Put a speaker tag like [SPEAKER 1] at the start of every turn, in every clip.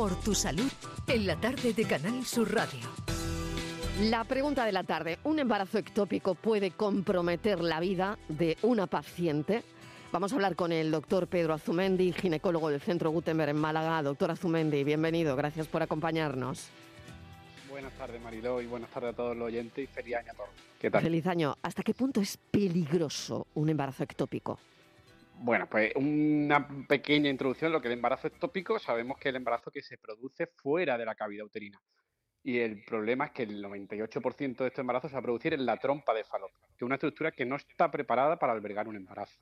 [SPEAKER 1] Por tu salud, en la tarde de Canal Sur Radio.
[SPEAKER 2] La pregunta de la tarde. ¿Un embarazo ectópico puede comprometer la vida de una paciente? Vamos a hablar con el doctor Pedro Azumendi, ginecólogo del Centro Gutenberg en Málaga. Doctor Azumendi, bienvenido. Gracias por acompañarnos.
[SPEAKER 3] Buenas tardes, Mariló, y buenas tardes a todos los oyentes y feliz año a todos. ¿Qué tal?
[SPEAKER 2] Feliz año. ¿Hasta qué punto es peligroso un embarazo ectópico?
[SPEAKER 3] Bueno, pues una pequeña introducción. Lo que el embarazo ectópico, sabemos que el embarazo que se produce fuera de la cavidad uterina. Y el problema es que el 98% de estos embarazos se va a producir en la trompa de falopio, que es una estructura que no está preparada para albergar un embarazo.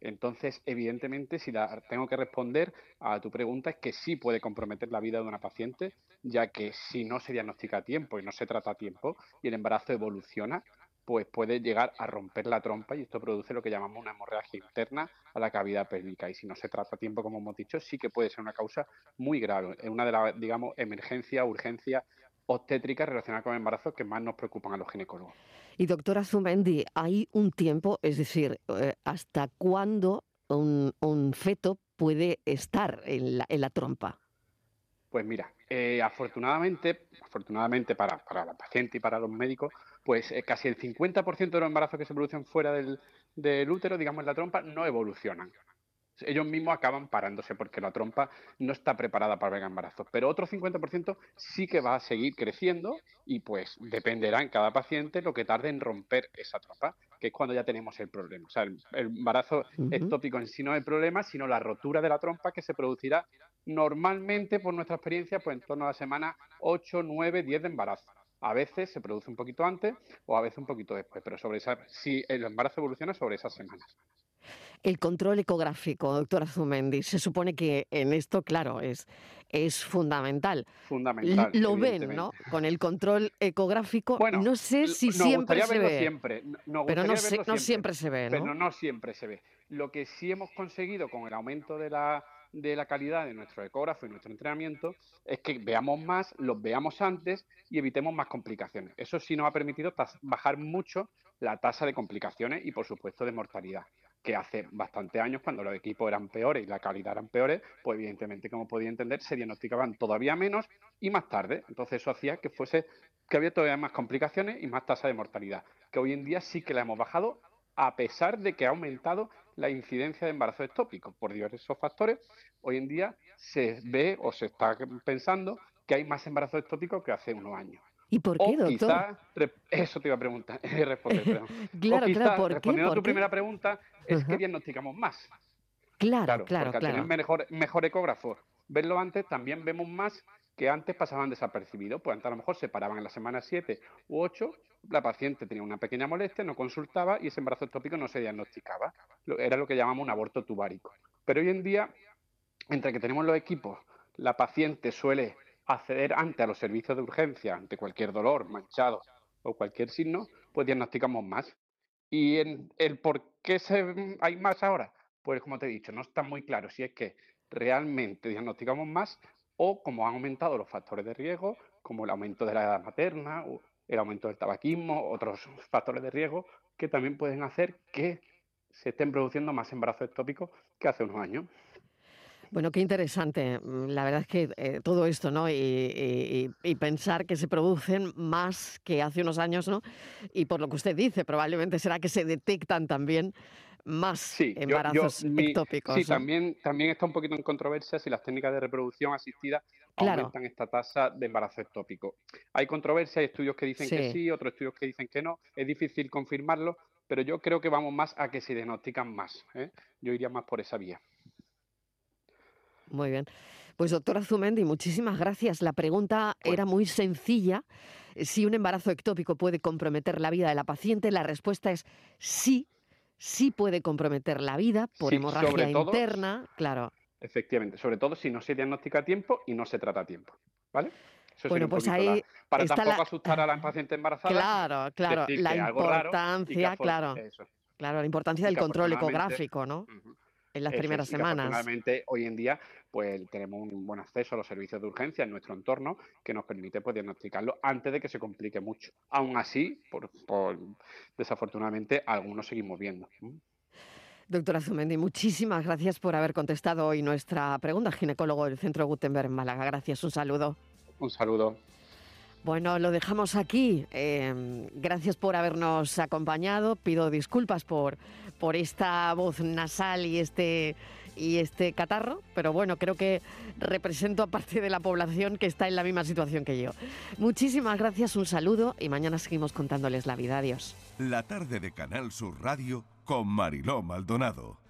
[SPEAKER 3] Entonces, evidentemente, si la tengo que responder a tu pregunta es que sí puede comprometer la vida de una paciente, ya que si no se diagnostica a tiempo y no se trata a tiempo y el embarazo evoluciona, pues puede llegar a romper la trompa y esto produce lo que llamamos una hemorragia interna a la cavidad pélvica. Y si no se trata a tiempo, como hemos dicho, sí que puede ser una causa muy grave, es una de las, digamos, emergencias, urgencias obstétricas relacionadas con el embarazo que más nos preocupan a los ginecólogos.
[SPEAKER 2] Y doctora Zumendi, ¿hay un tiempo, es decir, eh, hasta cuándo un, feto puede estar en la, trompa?
[SPEAKER 3] Pues mira, eh, afortunadamente, afortunadamente para, la paciente y para los médicos, pues eh, casi el 50% de los embarazos que se producen fuera del, del útero, digamos en la trompa, no evolucionan ellos mismos acaban parándose porque la trompa no está preparada para el embarazo. Pero otro 50% sí que va a seguir creciendo y pues dependerá en cada paciente lo que tarde en romper esa trompa, que es cuando ya tenemos el problema. O sea, el, embarazo ectópico en sí no es el problema, sino la rotura de la trompa que se producirá normalmente, por nuestra experiencia, pues en torno a la semana 8, 9, 10 de embarazo. A veces se produce un poquito antes o a veces un poquito después, pero sobre esa, si el embarazo evoluciona sobre esas semanas.
[SPEAKER 2] El control ecográfico, doctora Zumendi, se supone que en esto, claro, es, es fundamental.
[SPEAKER 3] Fundamental.
[SPEAKER 2] Lo ven, ¿no? Con el control ecográfico, bueno, no sé si siempre se ve.
[SPEAKER 3] Siempre.
[SPEAKER 2] pero no, siempre. se ve, ¿no?
[SPEAKER 3] Pero no siempre se ve. Lo que sí hemos conseguido con el aumento de la, de la calidad de nuestro ecógrafo y nuestro entrenamiento es que veamos más, los veamos antes y evitemos más complicaciones. Eso sí nos ha permitido bajar mucho la tasa de complicaciones y, por supuesto, de mortalidad que hace bastante años, cuando los equipos eran peores y la calidad eran peores, pues evidentemente, como podía entender, se diagnosticaban todavía menos y más tarde. Entonces eso hacía que fuese, que había todavía más complicaciones y más tasa de mortalidad, que hoy en día sí que la hemos bajado a pesar de que ha aumentado la incidencia de embarazos ectópicos por diversos factores. Hoy en día se ve o se está pensando que hay más embarazos ectópicos que hace unos años.
[SPEAKER 2] ¿Y por qué, doctor?
[SPEAKER 3] eso te iba a preguntar, responder,
[SPEAKER 2] claro, claro, ¿por
[SPEAKER 3] respondiendo
[SPEAKER 2] a
[SPEAKER 3] tu primera pregunta, es que diagnosticamos más.
[SPEAKER 2] Claro, claro,
[SPEAKER 3] porque
[SPEAKER 2] al
[SPEAKER 3] tener mejor, mejor ecógrafo, verlo antes, también vemos más que antes pasaban desapercibidos, pues antes a lo mejor se paraban en la semana 7 u 8, la paciente tenía una pequeña molestia, no consultaba y ese embarazo ectópico no se diagnosticaba. Era lo que llamamos un aborto tubárico. Pero hoy en día, entre que tenemos los equipos, la paciente suele acceder antes a los servicios de urgencia ante cualquier dolor, manchado o cualquier signo, pues diagnosticamos más. Y en el por qué hay más ahora, pues como te he dicho, no está muy claro si es que realmente diagnosticamos más o como han aumentado los factores de riesgo, como el aumento de la edad materna, el aumento del tabaquismo, otros factores de riesgo que también pueden hacer que se estén produciendo más embarazos ectópicos que hace unos años.
[SPEAKER 2] Bueno, qué interesante. Mm, la verdad es que eh, todo esto, ¿no? Y, pensar que se producen más que hace unos años, ¿no? Y por lo que usted dice, probablemente será que se detectan también más embarazos ectópicos.
[SPEAKER 3] Sí, también, también está un poquito en controversia si las técnicas de reproducción asistida aumentan esta tasa de embarazo ectópico. Hay controversia, hay estudios que dicen que sí, otros estudios que dicen que no. Es difícil confirmarlo, pero yo creo que vamos más a que se diagnostican más. ¿eh? Yo iría más por esa vía.
[SPEAKER 2] Muy bien. Pues doctora Zumendi, muchísimas gracias. La pregunta era muy sencilla. Si un embarazo ectópico puede comprometer la vida de la paciente, la respuesta es sí, sí puede comprometer la vida por hemorragia interna, claro.
[SPEAKER 3] Efectivamente, sobre todo si no se diagnostica a tiempo y no se trata a tiempo, ¿vale?
[SPEAKER 2] bueno, pues ahí
[SPEAKER 3] para tampoco asustar a la paciente embarazada.
[SPEAKER 2] Claro, claro, la importancia, claro, claro, la importancia del control ecográfico, ¿no? En las primeras semanas.
[SPEAKER 3] Afortunadamente, hoy en día, pues tenemos un buen acceso a los servicios de urgencia en nuestro entorno que nos permite pues, diagnosticarlo antes de que se complique mucho. Aún así, por, desafortunadamente, algunos seguimos viendo.
[SPEAKER 2] Doctora Zumendi, muchísimas gracias por haber contestado hoy nuestra pregunta, ginecólogo del Centro Gutenberg en Málaga. Gracias, un saludo.
[SPEAKER 3] Un saludo.
[SPEAKER 2] Bueno, lo dejamos aquí. Em, gracias por habernos acompañado. Pido disculpas por, por esta voz nasal y este, y este catarro, pero bueno, creo que represento a parte de la población que está en la misma situación que yo. Muchísimas gracias, un saludo y mañana seguimos contándoles la vida. Adiós.
[SPEAKER 4] La tarde de Canal Sur Radio con Mariló Maldonado.